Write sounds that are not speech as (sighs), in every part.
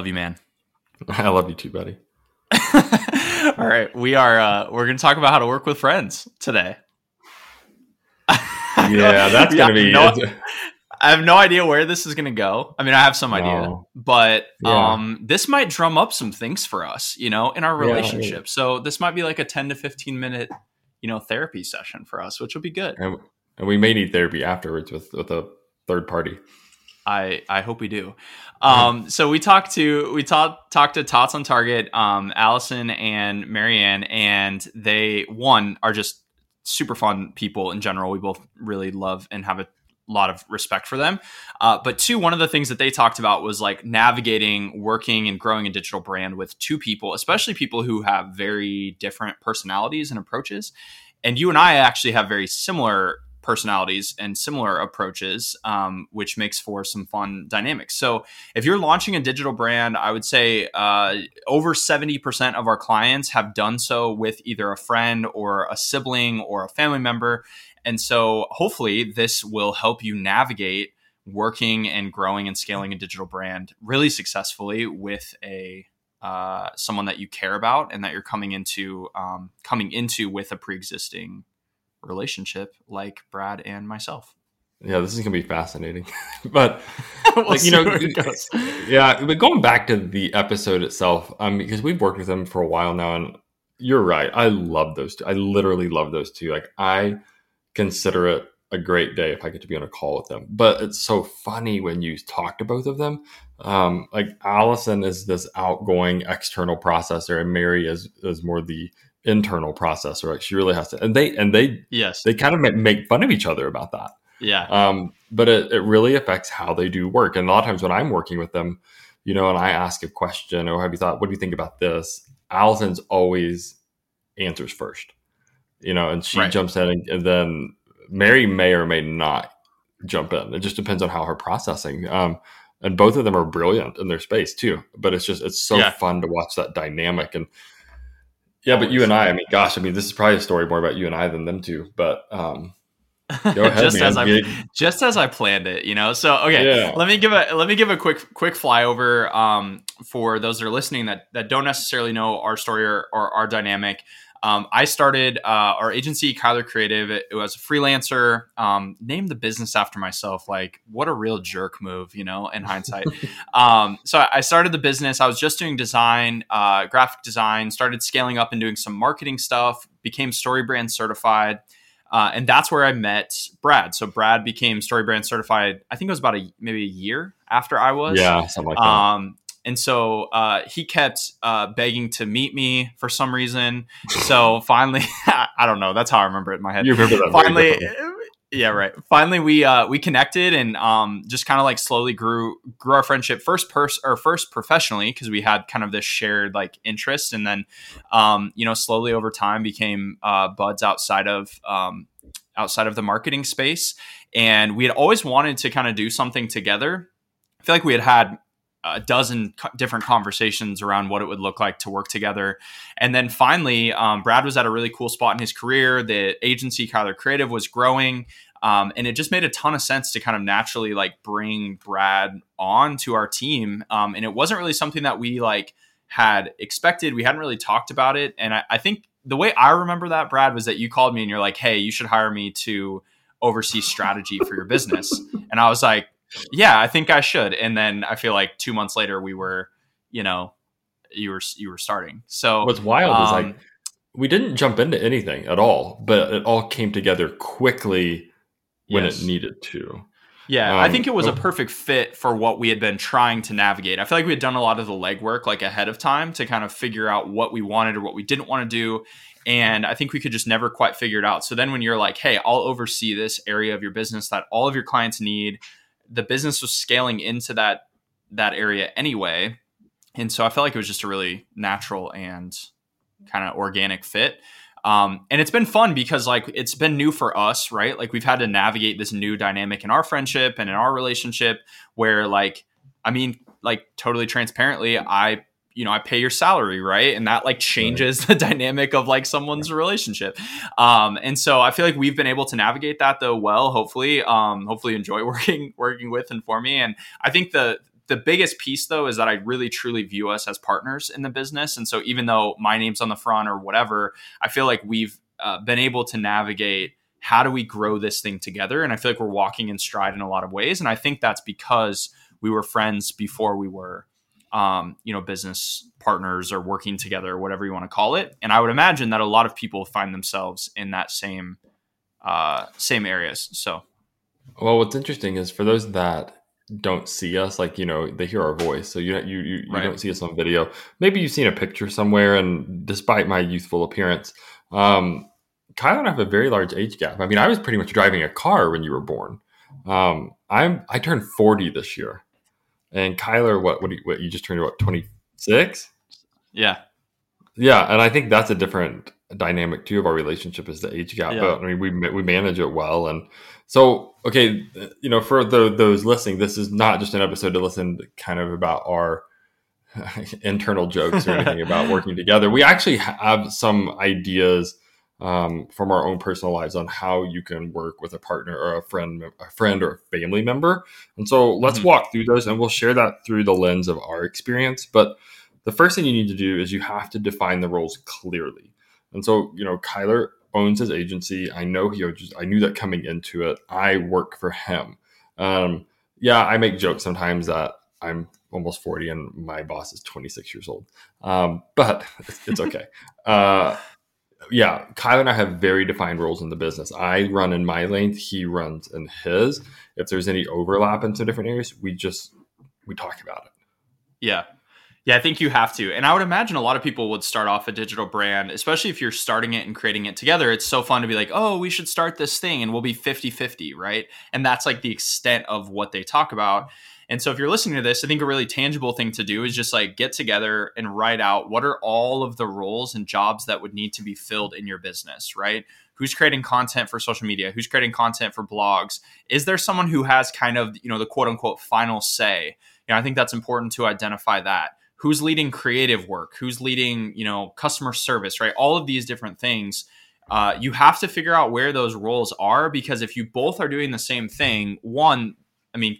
love you, man. (laughs) I love you too, buddy. (laughs) All right, we are uh, we're going to talk about how to work with friends today. (laughs) yeah, that's going to be. No, I have no idea where this is going to go. I mean, I have some idea, but yeah. um, this might drum up some things for us, you know, in our relationship. Yeah, yeah. So this might be like a ten to fifteen minute, you know, therapy session for us, which will be good. And, and we may need therapy afterwards with with a third party. I I hope we do. Um, so we talked to we talked talked to Tots on Target, um, Allison and Marianne, and they one are just super fun people in general. We both really love and have a lot of respect for them. Uh, but two, one of the things that they talked about was like navigating, working, and growing a digital brand with two people, especially people who have very different personalities and approaches. And you and I actually have very similar personalities and similar approaches, um, which makes for some fun dynamics. So, if you're launching a digital brand, I would say uh, over 70% of our clients have done so with either a friend or a sibling or a family member. And so, hopefully, this will help you navigate working and growing and scaling a digital brand really successfully with a uh, someone that you care about and that you're coming into um, coming into with a pre-existing relationship like Brad and myself. Yeah, this is gonna be fascinating. (laughs) but (laughs) we'll like, you know, (laughs) yeah, but going back to the episode itself, um, because we've worked with them for a while now, and you're right. I love those two. I literally love those two. Like I consider it a great day if I get to be on a call with them. But it's so funny when you talk to both of them. Um, like Allison is this outgoing external processor, and Mary is is more the internal processor. Like she really has to, and they and they yes they kind of make, make fun of each other about that. Yeah. Um, but it, it really affects how they do work. And a lot of times when I'm working with them, you know, and I ask a question or have you thought, what do you think about this? Allison's always answers first, you know, and she right. jumps in and, and, then Mary may or may not jump in. It just depends on how her processing. Um, and both of them are brilliant in their space too. But it's just it's so yeah. fun to watch that dynamic. And yeah, but you and I, I mean, gosh, I mean, this is probably a story more about you and I than them two. But um, (laughs) go ahead, just man. as I just as I planned it, you know. So okay, yeah. let me give a let me give a quick quick flyover um, for those that are listening that that don't necessarily know our story or, or our dynamic. Um, I started uh, our agency, Kyler Creative. It, it was a freelancer. Um, named the business after myself. Like, what a real jerk move, you know, in hindsight. (laughs) um, so I started the business. I was just doing design, uh, graphic design. Started scaling up and doing some marketing stuff. Became StoryBrand certified. Uh, and that's where I met Brad. So Brad became StoryBrand certified. I think it was about a maybe a year after I was. Yeah, something like that. Um, and so uh, he kept uh, begging to meet me for some reason. So finally, (laughs) I don't know. That's how I remember it in my head. You remember that? Finally, yeah, right. Finally, we uh, we connected and um, just kind of like slowly grew grew our friendship. First, pers- or first professionally because we had kind of this shared like interest, and then um, you know slowly over time became uh, buds outside of um, outside of the marketing space. And we had always wanted to kind of do something together. I feel like we had had a dozen co- different conversations around what it would look like to work together. And then finally, um, Brad was at a really cool spot in his career. The agency, Kyler Creative, was growing. Um, and it just made a ton of sense to kind of naturally like bring Brad on to our team. Um, and it wasn't really something that we like had expected. We hadn't really talked about it. And I, I think the way I remember that, Brad, was that you called me and you're like, hey, you should hire me to oversee strategy for your business. And I was like, yeah, I think I should. And then I feel like two months later, we were, you know, you were you were starting. So what's wild um, is like um, we didn't jump into anything at all, but it all came together quickly when yes. it needed to. Yeah, um, I think it was a perfect fit for what we had been trying to navigate. I feel like we had done a lot of the legwork like ahead of time to kind of figure out what we wanted or what we didn't want to do. And I think we could just never quite figure it out. So then when you're like, hey, I'll oversee this area of your business that all of your clients need, the business was scaling into that that area anyway, and so I felt like it was just a really natural and kind of organic fit. Um, and it's been fun because like it's been new for us, right? Like we've had to navigate this new dynamic in our friendship and in our relationship where like I mean, like totally transparently, I you know, I pay your salary, right? And that like changes right. (laughs) the dynamic of like someone's relationship. Um, and so I feel like we've been able to navigate that though well, hopefully. Um, hopefully enjoy (laughs) working working with and for me. And I think the the biggest piece though is that I really truly view us as partners in the business. And so even though my name's on the front or whatever, I feel like we've uh, been able to navigate how do we grow this thing together? And I feel like we're walking in stride in a lot of ways. And I think that's because we were friends before we were um, you know, business partners or working together, whatever you want to call it. And I would imagine that a lot of people find themselves in that same uh, same areas. So, well, what's interesting is for those that don't see us, like you know, they hear our voice, so you you you, you right. don't see us on video. Maybe you've seen a picture somewhere, and despite my youthful appearance, um, Kyle and I have a very large age gap. I mean, I was pretty much driving a car when you were born. Um, I'm I turned forty this year. And Kyler, what what you, what you just turned what twenty six? Yeah, yeah, and I think that's a different dynamic too of our relationship is the age gap. Yeah. But I mean, we we manage it well, and so okay, you know, for the, those listening, this is not just an episode to listen to kind of about our (laughs) internal jokes or anything about working (laughs) together. We actually have some ideas um, from our own personal lives on how you can work with a partner or a friend, a friend or a family member. And so let's mm-hmm. walk through those, and we'll share that through the lens of our experience. But the first thing you need to do is you have to define the roles clearly. And so, you know, Kyler owns his agency. I know he just, I knew that coming into it. I work for him. Um, yeah, I make jokes sometimes that I'm almost 40 and my boss is 26 years old. Um, but (laughs) it's, it's okay. uh, yeah, Kyle and I have very defined roles in the business. I run in my lane, he runs in his. If there's any overlap in some different areas, we just we talk about it. Yeah. Yeah, I think you have to. And I would imagine a lot of people would start off a digital brand, especially if you're starting it and creating it together. It's so fun to be like, oh, we should start this thing and we'll be 50 50, right? And that's like the extent of what they talk about. And so if you're listening to this, I think a really tangible thing to do is just like get together and write out what are all of the roles and jobs that would need to be filled in your business, right? Who's creating content for social media? Who's creating content for blogs? Is there someone who has kind of, you know, the quote unquote final say? You know, I think that's important to identify that. Who's leading creative work? Who's leading, you know, customer service, right? All of these different things. Uh, you have to figure out where those roles are because if you both are doing the same thing, one, I mean,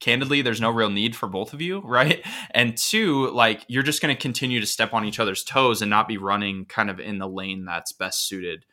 candidly there's no real need for both of you (laughs) right? And two like you're just going to continue to step on each other's toes and not be running kind of in the lane that's best suited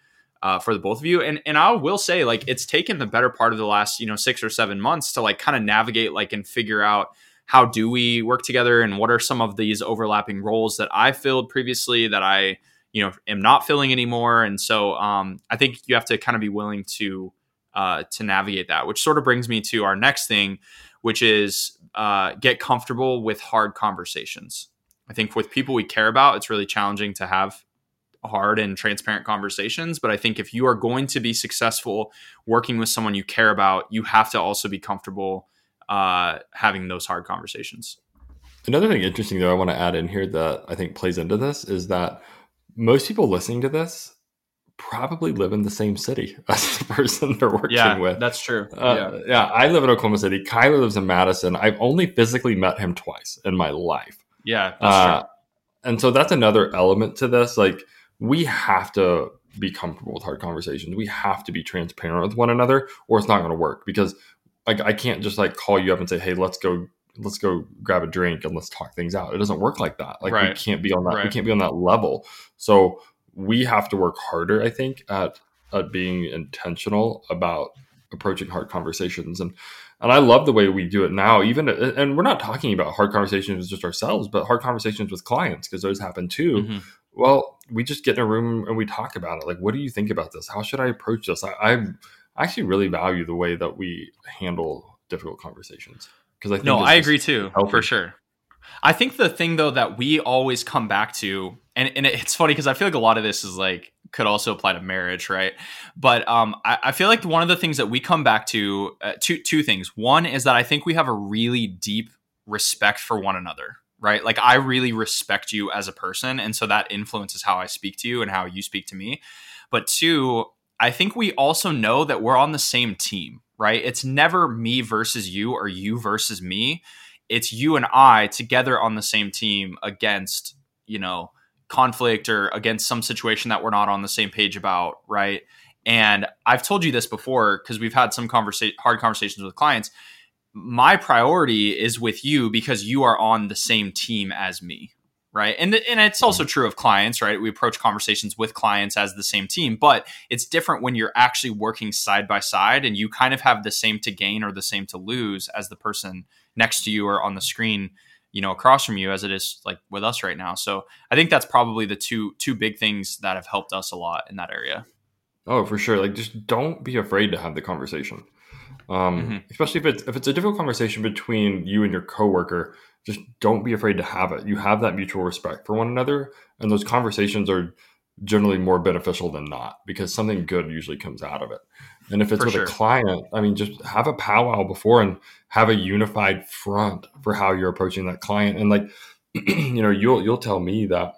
uh, for the both of you. And and i will say like it's taken the better part of the last you know six or seven months to like kind of navigate like and figure out how do we work together and what are some of these overlapping roles that i filled previously that i you know am not filling anymore. And so um, i think you have to kind of be willing to uh, to navigate that which sort of brings me to our next thing which is uh, get comfortable with hard conversations. I think with people we care about, it's really challenging to have hard and transparent conversations. But I think if you are going to be successful working with someone you care about, you have to also be comfortable uh, having those hard conversations. Another thing interesting, though, I want to add in here that I think plays into this is that most people listening to this probably live in the same city (laughs) as the person they're working yeah, with. That's true. Uh, yeah. yeah, I live in Oklahoma City. Kyler lives in Madison. I've only physically met him twice in my life. Yeah, uh, And so that's another element to this. Like we have to be comfortable with hard conversations. We have to be transparent with one another, or it's not going to work. Because like I can't just like call you up and say, "Hey, let's go." Let's go grab a drink and let's talk things out. It doesn't work like that. Like right. we can't be on that. Right. We can't be on that level. So we have to work harder, I think, at at being intentional about approaching hard conversations. And and I love the way we do it now even and we're not talking about hard conversations with just ourselves but hard conversations with clients because those happen too. Mm-hmm. well we just get in a room and we talk about it. Like what do you think about this? How should I approach this? I, I actually really value the way that we handle difficult conversations because I think no I agree too healthy. for sure I think the thing though that we always come back to, and, and it's funny because I feel like a lot of this is like could also apply to marriage, right? But um, I, I, feel like one of the things that we come back to, uh, two two things. One is that I think we have a really deep respect for one another, right? Like I really respect you as a person, and so that influences how I speak to you and how you speak to me. But two, I think we also know that we're on the same team, right? It's never me versus you or you versus me it's you and I together on the same team against, you know, conflict or against some situation that we're not on the same page about, right? And I've told you this before because we've had some conversa- hard conversations with clients. my priority is with you because you are on the same team as me right? And and it's also true of clients right? We approach conversations with clients as the same team but it's different when you're actually working side by side and you kind of have the same to gain or the same to lose as the person next to you or on the screen you know across from you as it is like with us right now. So i think that's probably the two two big things that have helped us a lot in that area. Oh for sure. Like just don't be afraid to have the conversation. Um, mm-hmm. especially if it's if it's a difficult conversation between you and your coworker just don't be afraid to have it. You have that mutual respect for one another, and those conversations are generally more beneficial than not because something good usually comes out of it. And if it's for with sure. a client, I mean, just have a powwow before and have a unified front for how you're approaching that client. And like, (clears throat) you know, you'll you'll tell me that,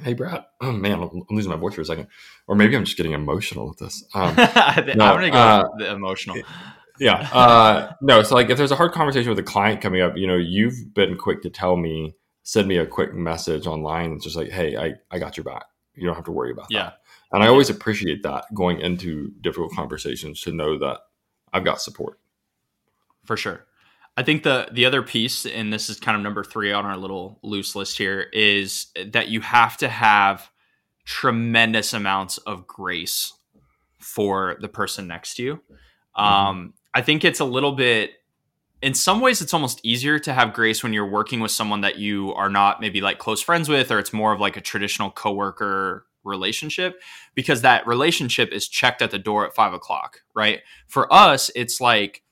hey, Brad, oh (clears throat) man, I'm losing my voice for a second, or maybe I'm just getting emotional with this. Um, (laughs) no, I'm gonna go uh, emotional yeah. Uh, no, so like if there's a hard conversation with a client coming up, you know, you've been quick to tell me, send me a quick message online. It's just like, hey, I, I got your back. You don't have to worry about yeah. that. And I always appreciate that going into difficult conversations to know that I've got support. For sure. I think the the other piece, and this is kind of number three on our little loose list here, is that you have to have tremendous amounts of grace for the person next to you. Mm-hmm. Um, I think it's a little bit in some ways it's almost easier to have grace when you're working with someone that you are not maybe like close friends with or it's more of like a traditional coworker relationship because that relationship is checked at the door at five o'clock right? For us it's like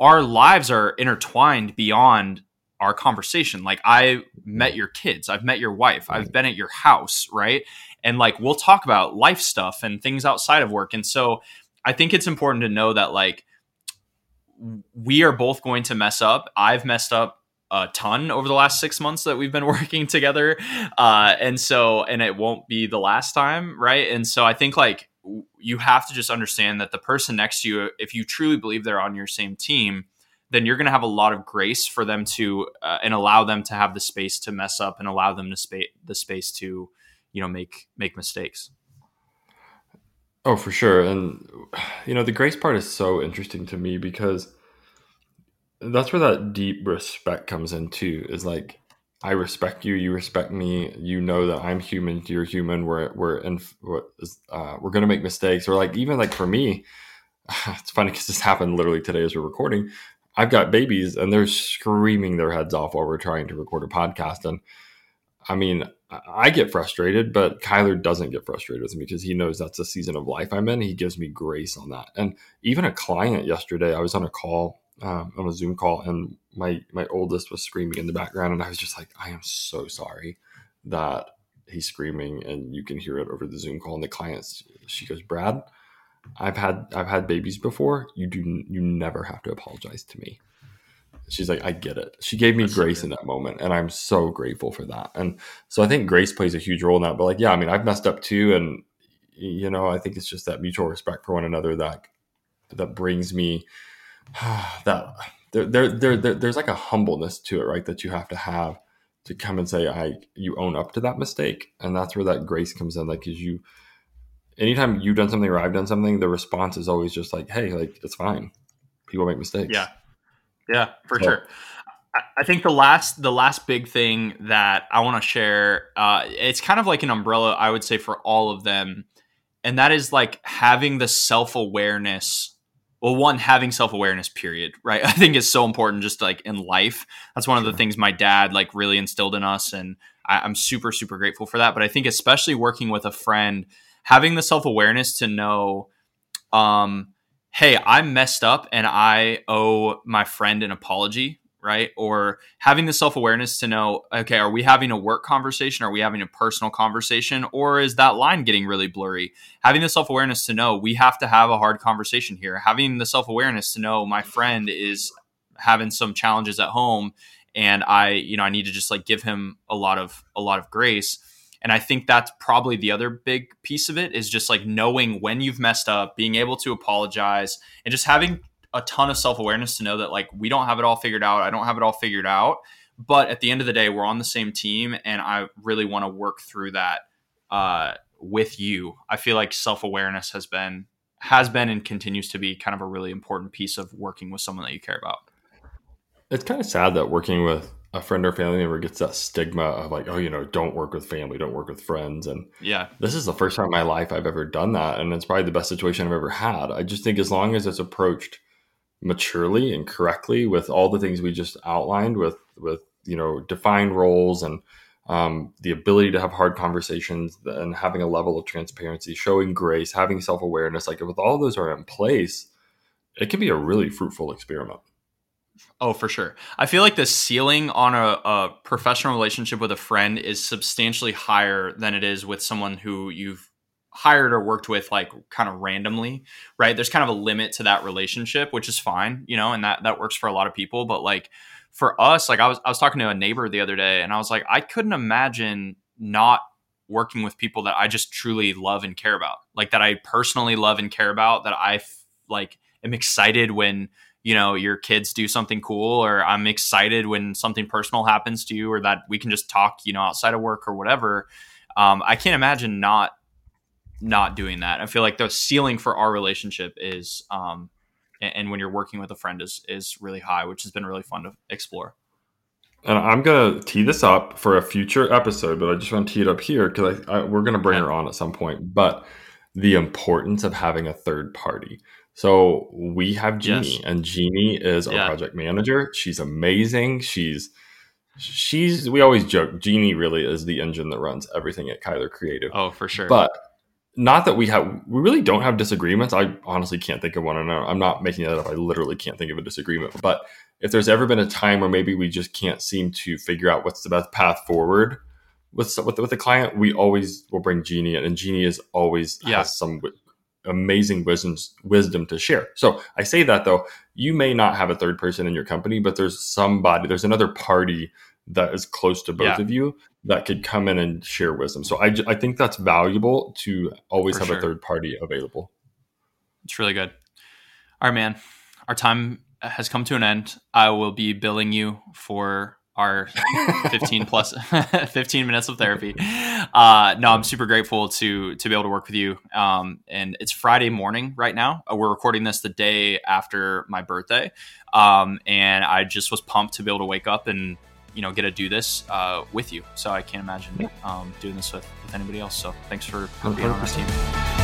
our lives are intertwined beyond our conversation. Like i met your kids i've met your wife i've been at your house right? And like we'll talk about life stuff and things outside of work. And so i think it's important to know that like we are both going to mess up. I've messed up a ton over the last six months that we've been (laughs) working together. Uh, and so, and it won't be the last time, right? And so I think like you have to just understand that the person next to you, if you truly believe they're on your same team, then you're going to have a lot of grace for them to uh, and allow them to have the space to mess up and allow them to space the space to you know make make mistakes Oh, for sure. And, you know, the grace part is so interesting to me because that's where that deep respect comes in too. Is like, I respect you, you respect me. You know that I'm human, you're human. We're we're in, uh, we're gonna make mistakes, or like even like for me, (laughs) it's funny because this happened literally today as we're recording. I've got babies and they're screaming their heads off while we're trying to record a podcast, and I mean, I get frustrated, but Kyler doesn't get frustrated with me because he knows that's the season of life I'm in. He gives me grace on that. And even a client yesterday, I was on a call, um, on a Zoom call, and my my oldest was screaming in the background, and I was just like, I am so sorry that he's screaming, and you can hear it over the Zoom call. And the client, she goes, Brad, I've had I've had babies before. You do you never have to apologize to me she's like, I get it. She gave me That's grace so in that moment, and I'm so grateful for that. And so I think grace plays a huge role in that. But like, yeah, I mean, I've messed up too, and you know, I think it's just that mutual respect for one another that that brings me (sighs) that there, there, there, there, there's like a humbleness to it, right? That you have to have to come and say, I, you own up to that mistake, and that's where that grace comes in. Like, cause you, anytime you've done something or I've done something, the response is always just like, hey, like it's fine. People make mistakes. Yeah. Yeah, for so. sure. I think the last the last big thing that I want to share, uh, it's kind of like an umbrella, I would say, for all of them, and that is like having the self awareness. Well, one having self awareness, period. (laughs) Right, I think is so important, just like in life. That's one of the things my dad like really instilled in us, and I, I'm super super grateful for that. But I think especially working with a friend, having the self awareness to know, um, hey, I messed up and I owe my friend an apology, right? Or having the self awareness to know, okay, are we having a work conversation? Are we having a personal conversation? Or is that line getting really blurry? Having the self awareness to know we have to have a hard conversation here. Having the self awareness to know my friend is having some challenges at home and I, you know, I need to just like give him a lot of a lot of grace and I think that's probably the other big piece of it is just like knowing when you've messed up, being able to apologize, and just having a ton of self awareness to know that like we don't have it all figured out. I don't have it all figured out. But at the end of the day, we're on the same team, and I really want to work through that uh, with you. I feel like self awareness has been has been and continues to be kind of a really important piece of working with someone that you care about. it's kind of sad that working with a friend or family member gets that stigma of like, oh, you know, don't work with family, don't work with friends. And yeah, this is the first time in my life I've ever done that. And it's probably the best situation I've ever had. I just think as long as it's approached maturely and correctly with all the things we just outlined with, with, you know, defined roles and um, the ability to have hard conversations and having a level of transparency, showing grace, having self awareness, like with all those are in place, it can be a really fruitful experiment. Oh, for sure. I feel like the ceiling on a, a, professional relationship with a friend is substantially higher than it is with someone who you've hired or worked with like kind of randomly, right? There's kind of a limit to that relationship, which is fine, you know, and that that works for a lot of people, but like for us, like I was I was talking to a neighbor the other day and I was like I couldn't imagine not working with people that I just truly love and care about. Like that I personally love and care about that I like am excited when you know your kids do something cool or i'm excited when something personal happens to you or that we can just talk you know outside of work or whatever um, i can't imagine not not doing that. I feel like the ceiling for our relationship is um, and, and when you're working with a friend is is really high which has been really fun to explore. And i'm going to tee this up for a future episode but i just want to tee it up here because we're going to bring her on at some point. But the importance of having a third party so we have Jeannie, yes. and Jeannie is our yeah. project manager. She's amazing. She's she's we always joke Jeannie really is the engine that runs everything at Kyler Creative. Oh, for sure. But not that we have we really don't have disagreements. I honestly can't think of one. And I'm not making that up. I literally can't think of a disagreement. But if there's ever been a time where maybe we just can't seem to figure out what's the best path forward with with, with the client, we always will bring Jeannie in, and Jeannie is always yeah. has some amazing wisdom wisdom to share. So I say that though, you may not have a third person in your company, but there's somebody, there's another party that is close to both yeah. of you that could come in and share wisdom. So I, I think that's valuable to always For have sure. a third party available. It's really good. All right, man. Our time has come to an end. I will be billing you for our 15 plus (laughs) 15 minutes of therapy. Uh, no, I'm super grateful to to be able to work with you. Um, and it's Friday morning right now. Uh, we're recording this the day after my birthday, um, and I just was pumped to be able to wake up and you know get to do this uh, with you. So I can't imagine um, doing this with, with anybody else. So thanks for, for being on our team.